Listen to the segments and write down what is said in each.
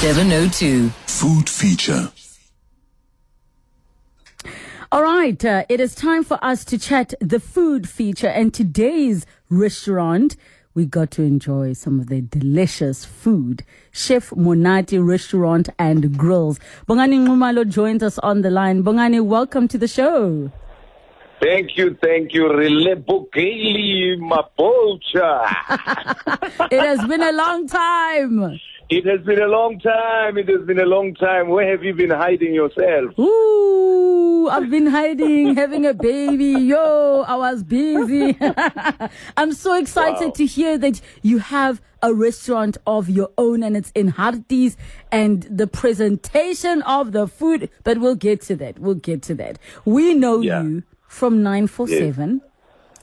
702. Food feature. All right, uh, it is time for us to chat the food feature. And today's restaurant, we got to enjoy some of the delicious food. Chef Monati Restaurant and Grills. Bongani Nxumalo joins us on the line. Bongani, welcome to the show. Thank you, thank you, Relebogile Mabotja. It has been a long time. It has been a long time. It has been a long time. Where have you been hiding yourself? Ooh, I've been hiding, having a baby. Yo, I was busy. I'm so excited Wow. to hear that you have a restaurant of your own and it's in Harties and the presentation of the food. But we'll get to that. We'll get to that. We know Yeah. you from 947.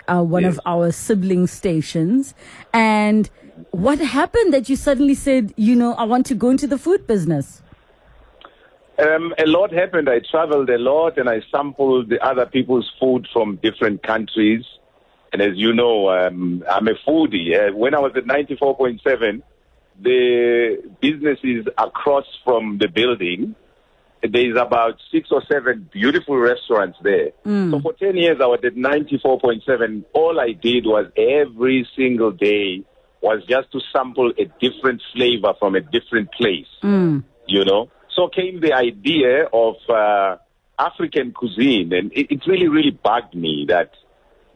Uh, one Yes. of our sibling stations. And what happened that you suddenly said, you know, I want to go into the food business? Um, a lot happened. I traveled a lot and I sampled the other people's food from different countries. And as you know, um, I'm a foodie. Uh, when I was at 94.7, the businesses across from the building, there's about six or seven beautiful restaurants there. So for 10 years, I was at 94.7. All I did was every single day was just to sample a different flavor from a different place you know. So came the idea of uh, African cuisine, and it, it really, really bugged me that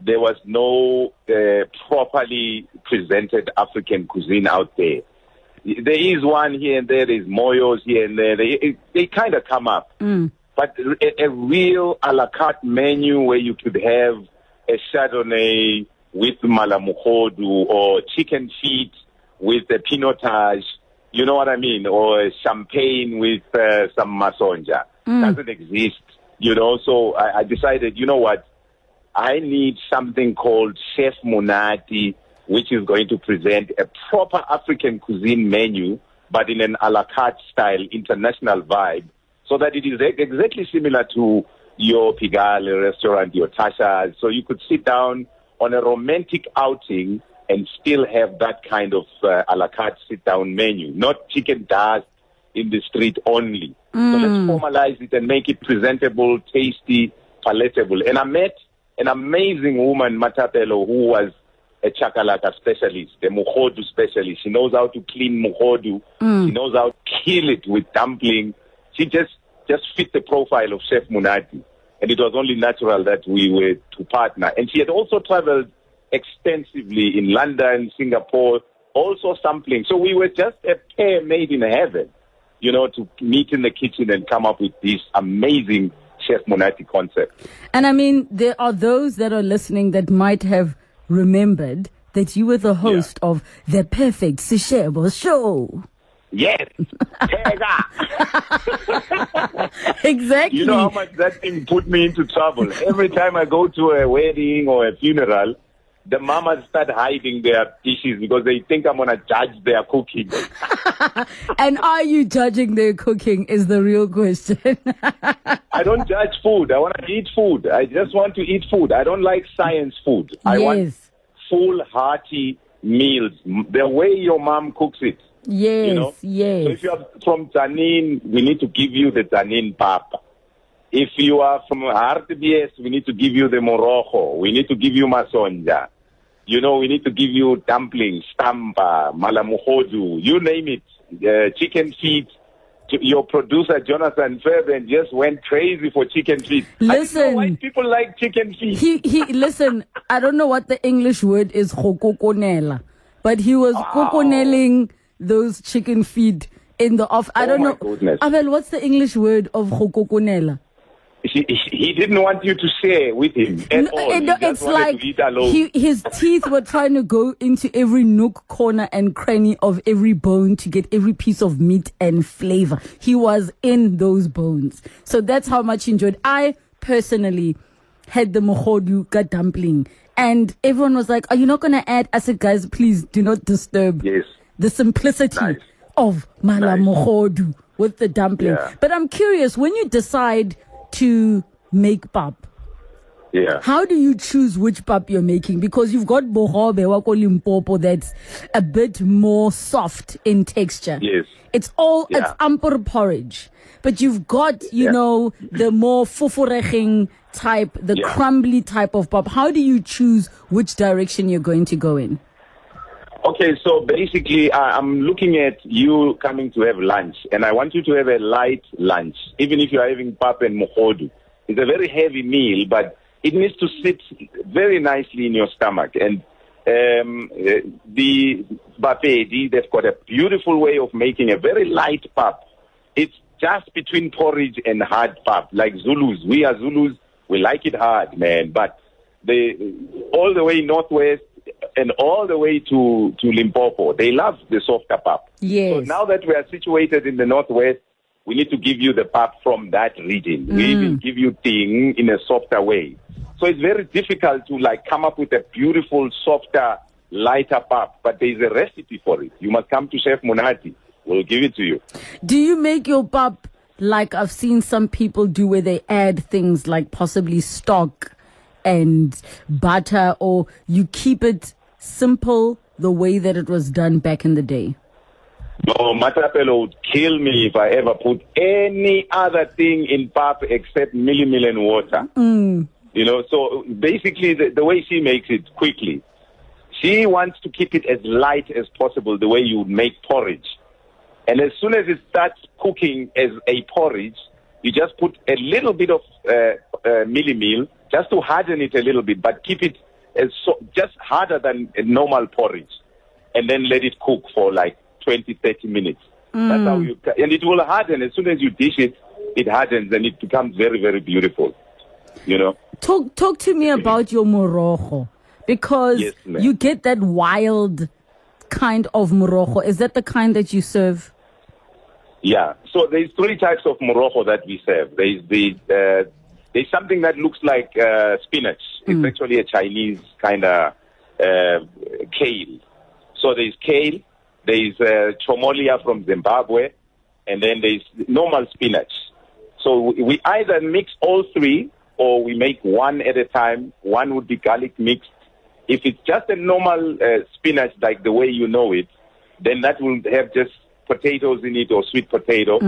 there was no uh, properly presented African cuisine out there. There is one here and there. There's moyos here and there. They, it, they kind of come up, but a, a real a la carte menu where you could have a Chardonnay with malamuchodu or chicken feet with a pinotage. You know what I mean? Or champagne with uh, some masonja. Doesn't exist. You know, so I, I decided, you know what? I need something called Chef Monati, which is going to present a proper African cuisine menu, but in an a la carte style, international vibe, so that it is exactly similar to your Pigalle restaurant, your Tasha's. So you could sit down on a romantic outing and still have that kind of uh, a la carte sit down menu, not chicken dust in the street only. So let's formalize it and make it presentable, tasty, palatable. And I met an amazing woman, Matapelo, who was a chakalaka specialist, a mogodu specialist. She knows how to clean mogodu. She knows how to kill it with dumpling. She just just fit the profile of Chef Munati. And it was only natural that we were to partner. And she had also traveled extensively in London, Singapore, also sampling. So we were just a pair made in heaven, you know, to meet in the kitchen and come up with this amazing Chef Monati concept. And I mean, there are those that are listening that might have remembered that you were the host of the Perfect Sishebo show. Yes, Tega. Exactly. You know how much that thing put me into trouble. Every time I go to a wedding or a funeral, the mamas start hiding their dishes because they think I'm gonna judge their cooking. and are you judging their cooking? Is the real question. I don't judge food. I want to eat food. I just want to eat food. I don't like science food. I want full, hearty meals. The way your mom cooks it. Yes. You know? Yes. So if you are from Tanin, we need to give you the Tanin Papa. If you are from Hartbies, we need to give you the Morojo. We need to give you Masonja. You know, we need to give you dumplings, stampa, malamuhodu, you name it, uh, chicken feet. Your producer, Jonathan Fairbairn, just went crazy for chicken feet. I didn't know Listen. why people like chicken feet. he he listen i don't know what the english word is but he was kokoneling those chicken feet in the off i Oh don't know goodness. abel what's the english word of kokokonela He, he- didn't want you to share with him at No, all. just it's like to eat alone. he, his teeth were trying to go into every nook, corner, and cranny of every bone to get every piece of meat and flavor. He was in those bones. So that's how much he enjoyed. I personally had the mogodu ka dumpling, and everyone was like, Are you not going to add? I said, Guys, please do not disturb Yes. The simplicity Nice. of mala Nice. mogodu with the dumpling. Yeah. But I'm curious when you decide to make pap Yeah. How do you choose which pap you're making? Because you've got bohobe wako limpopo that's a bit more soft in texture. Yes. It's all Yeah. it's amper porridge. But you've got, you Yeah. know, the more fufureging type, the Yeah. crumbly type of pap. How do you choose which direction you're going to go in? Okay, so basically, I'm looking at you coming to have lunch, and I want you to have a light lunch, even if you are having pap and mogodu. It's a very heavy meal, but it needs to sit very nicely in your stomach. And um, the Bapedi, they've got a beautiful way of making a very light pap. It's just between porridge and hard pap, like Zulus. We are Zulus, we like it hard, man. But they all the way northwest and all the way to, to Limpopo, they love the softer pap. Yes. So now that we are situated in the northwest, we need to give you the pap from that region. We mm. even give you thing in a softer way. So it's very difficult to like come up with a beautiful, softer, lighter pap, but there is a recipe for it. You must come to Chef Munati. We'll give it to you. Do you make your pap like I've seen some people do where they add things like possibly stock and butter or you keep it simple the way that it was done back in the day? No, Matapelo would kill me if I ever put any other thing in pap except mielie meal and water. You know, so basically the, the way she makes it quickly, she wants to keep it as light as possible, the way you would make porridge. And as soon as it starts cooking as a porridge, you just put a little bit of uh, uh, milli meal just to harden it a little bit, but keep it as so, just harder than a normal porridge, and then let it cook for like 20, 30 minutes. That's how you, and it will harden as soon as you dish it. It hardens and it becomes very, very beautiful. You know. Talk talk to me about your morojo because Yes, you get that wild kind of morojo. Is that the kind that you serve? Yeah. So there's three types of morogo that we serve. There's the uh, there's something that looks like uh, spinach. It's actually a Chinese kind of uh, kale. So there's kale, there's uh, chomolia from Zimbabwe, and then there's normal spinach. So we either mix all three or we make one at a time. One would be garlic mixed. If it's just a normal uh, spinach like the way you know it, then that will have just potatoes in it or sweet potato.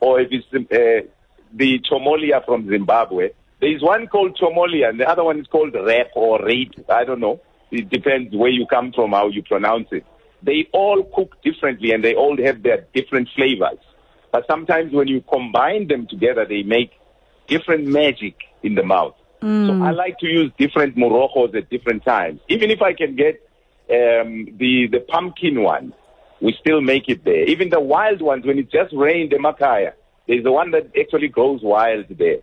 Or if it's uh, the chomolia from Zimbabwe, there is one called chomolia and the other one is called rap or rape. I don't know. It depends where you come from, how you pronounce it. They all cook differently and they all have their different flavors. But sometimes when you combine them together, they make different magic in the mouth. So I like to use different morogo's at different times. Even if I can get um, the the pumpkin one, we still make it there. Even the wild ones, when it just rained, the makaya, there's the one that actually grows wild there.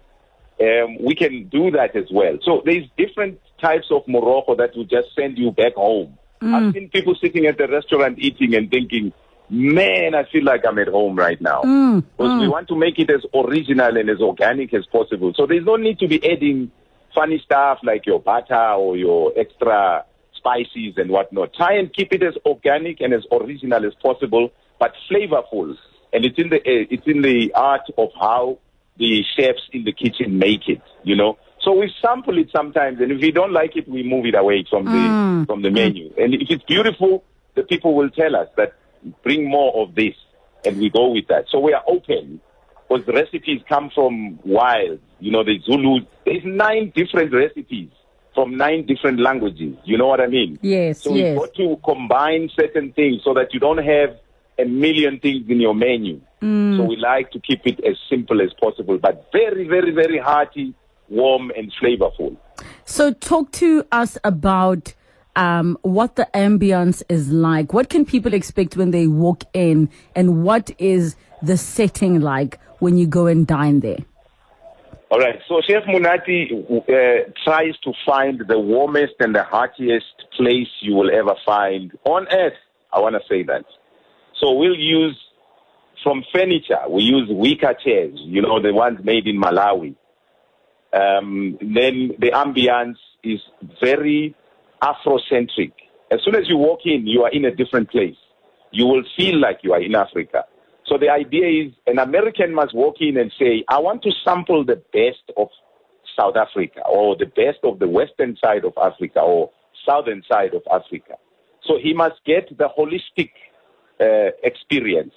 Um, we can do that as well. So there's different types of morogo that will just send you back home. I've mm. seen people sitting at the restaurant eating and thinking, man, I feel like I'm at home right now. Mm, because we mm. want to make it as original and as organic as possible. So there's no need to be adding funny stuff like your butter or your extra spices and whatnot. Try and keep it as organic and as original as possible, but flavorful. And it's in the uh, it's in the art of how the chefs in the kitchen make it. You know. So we sample it sometimes, and if we don't like it, we move it away from the from the menu. And if it's beautiful, the people will tell us that bring more of this, and we go with that. So we are open because the recipes come from wild. You know, the Zulu. There's nine different recipes from nine different languages. You know what I mean? Yes, So yes. we've got to combine certain things so that you don't have a million things in your menu. Mm. So we like to keep it as simple as possible, but very, very, very hearty, warm, and flavorful. So talk to us about um, what the ambience is like. What can people expect when they walk in, and what is the setting like when you go and dine there? All right. So Chef Munati uh, tries to find the warmest and the heartiest place you will ever find on earth. I want to say that. So we'll use from furniture. We use wicker chairs. You know the ones made in Malawi. Um, then the ambience is very Afrocentric. As soon as you walk in, you are in a different place. You will feel like you are in Africa. So the idea is an American must walk in and say, I want to sample the best of South Africa or the best of the western side of Africa or southern side of Africa. So he must get the holistic uh, experience.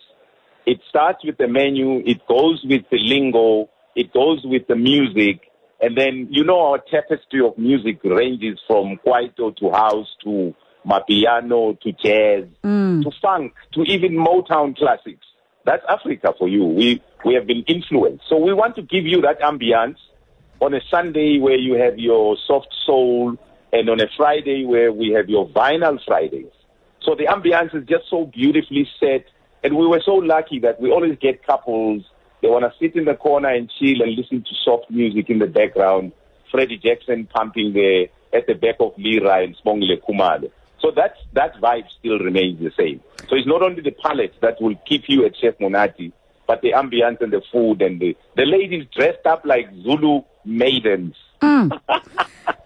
It starts with the menu, it goes with the lingo, it goes with the music, and then you know our tapestry of music ranges from kwaito to house to mapiano to jazz Mm. to funk to even Motown classics. That's Africa for you. We we have been influenced. So we want to give you that ambience on a Sunday where you have your soft soul and on a Friday where we have your vinyl Fridays. So the ambience is just so beautifully set and we were so lucky that we always get couples they want to sit in the corner and chill and listen to soft music in the background. Freddie Jackson pumping there at the back of Lira and Spongile Kumale. So that that vibe still remains the same. So it's not only the palette that will keep you at Chef Monati, but the ambience and the food and the, the ladies dressed up like Zulu maidens. Mm.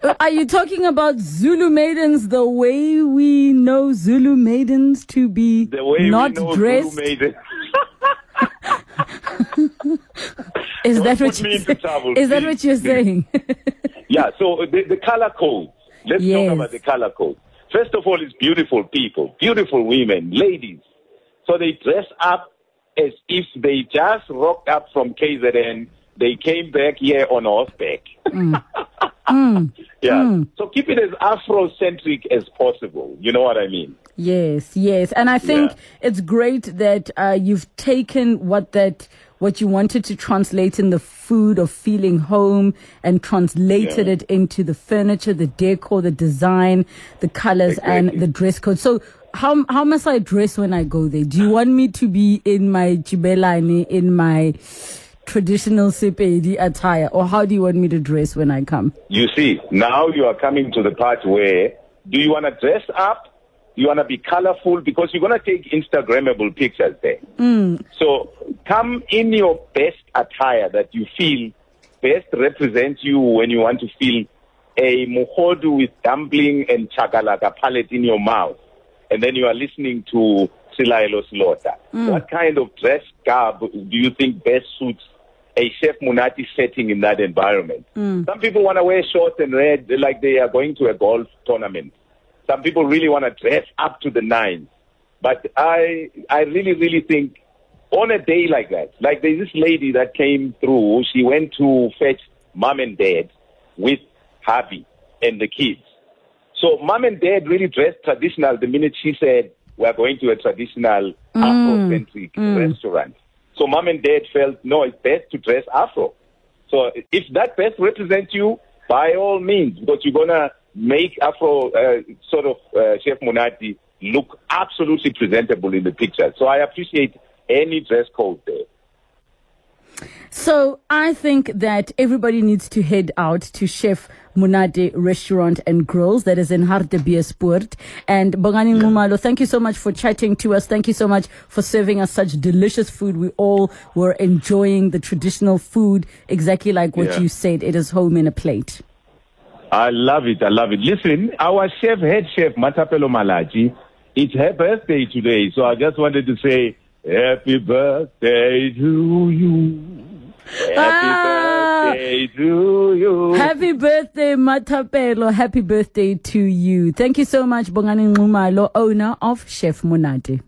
Uh, are you talking about Zulu maidens the way we know Zulu maidens to be The way not we know dressed? Zulu maidens. Is Don't that what you trouble, Is that please, what you're saying? Yeah, so the, the color code. Let's Yes. talk about the color code. First of all, it's beautiful people, beautiful women, ladies. So they dress up as if they just rocked up from KZN. They came back here on horseback. Mm. Mm. yeah. Mm. So keep it as Afrocentric as possible. You know what I mean? Yes, yes, and I think Yeah. it's great that uh, you've taken what that what you wanted to translate in the food of feeling home and translated Yeah. it into the furniture, the decor, the design, the colors, and the dress code. So. How how must I dress when I go there? Do you want me to be in my jibelani, in my traditional Sepedi attire, or how do you want me to dress when I come? You see, now you are coming to the part where do you want to dress up? You want to be colorful because you're going to take Instagrammable pictures there. Hmm. So come in your best attire that you feel best represents you when you want to feel a mogodu with dumpling and chakalaka palette in your mouth. And then you are listening to Silaelo Slota. Hmm. What kind of dress garb do you think best suits a Chef Munati setting in that environment? Mm. Some people want to wear shorts and red like they are going to a golf tournament. Some people really want to dress up to the nines. But I, I really, really think on a day like that, like there's this lady that came through, she went to fetch mom and dad with hubby and the kids. So mom and dad really dressed traditional the minute she said, we're going to a traditional mm. Afrocentric mm. restaurant. So mom and dad felt, no, it's best to dress Afro. So if that best represents you, by all means, because you're gonna make Afro uh, sort of uh, Chef Monati look absolutely presentable in the picture. So I appreciate any dress code there. So I think that everybody needs to head out to Chef Munade Restaurant and Grills that is in Hartbeespoort. And Bongani Nxumalo, thank you so much for chatting to us. Thank you so much for serving us such delicious food. We all were enjoying the traditional food exactly like what Yeah. you said. It is home in a plate. I love it. I love it. Listen, our chef, head chef, Matapelo Malachi, it's her birthday today. So I just wanted to say happy birthday to you. Happy Ah. birthday to you. Happy birthday, Matapelo. Happy birthday to you. Thank you so much, Bongani Nxumalo, owner of Chef Munade.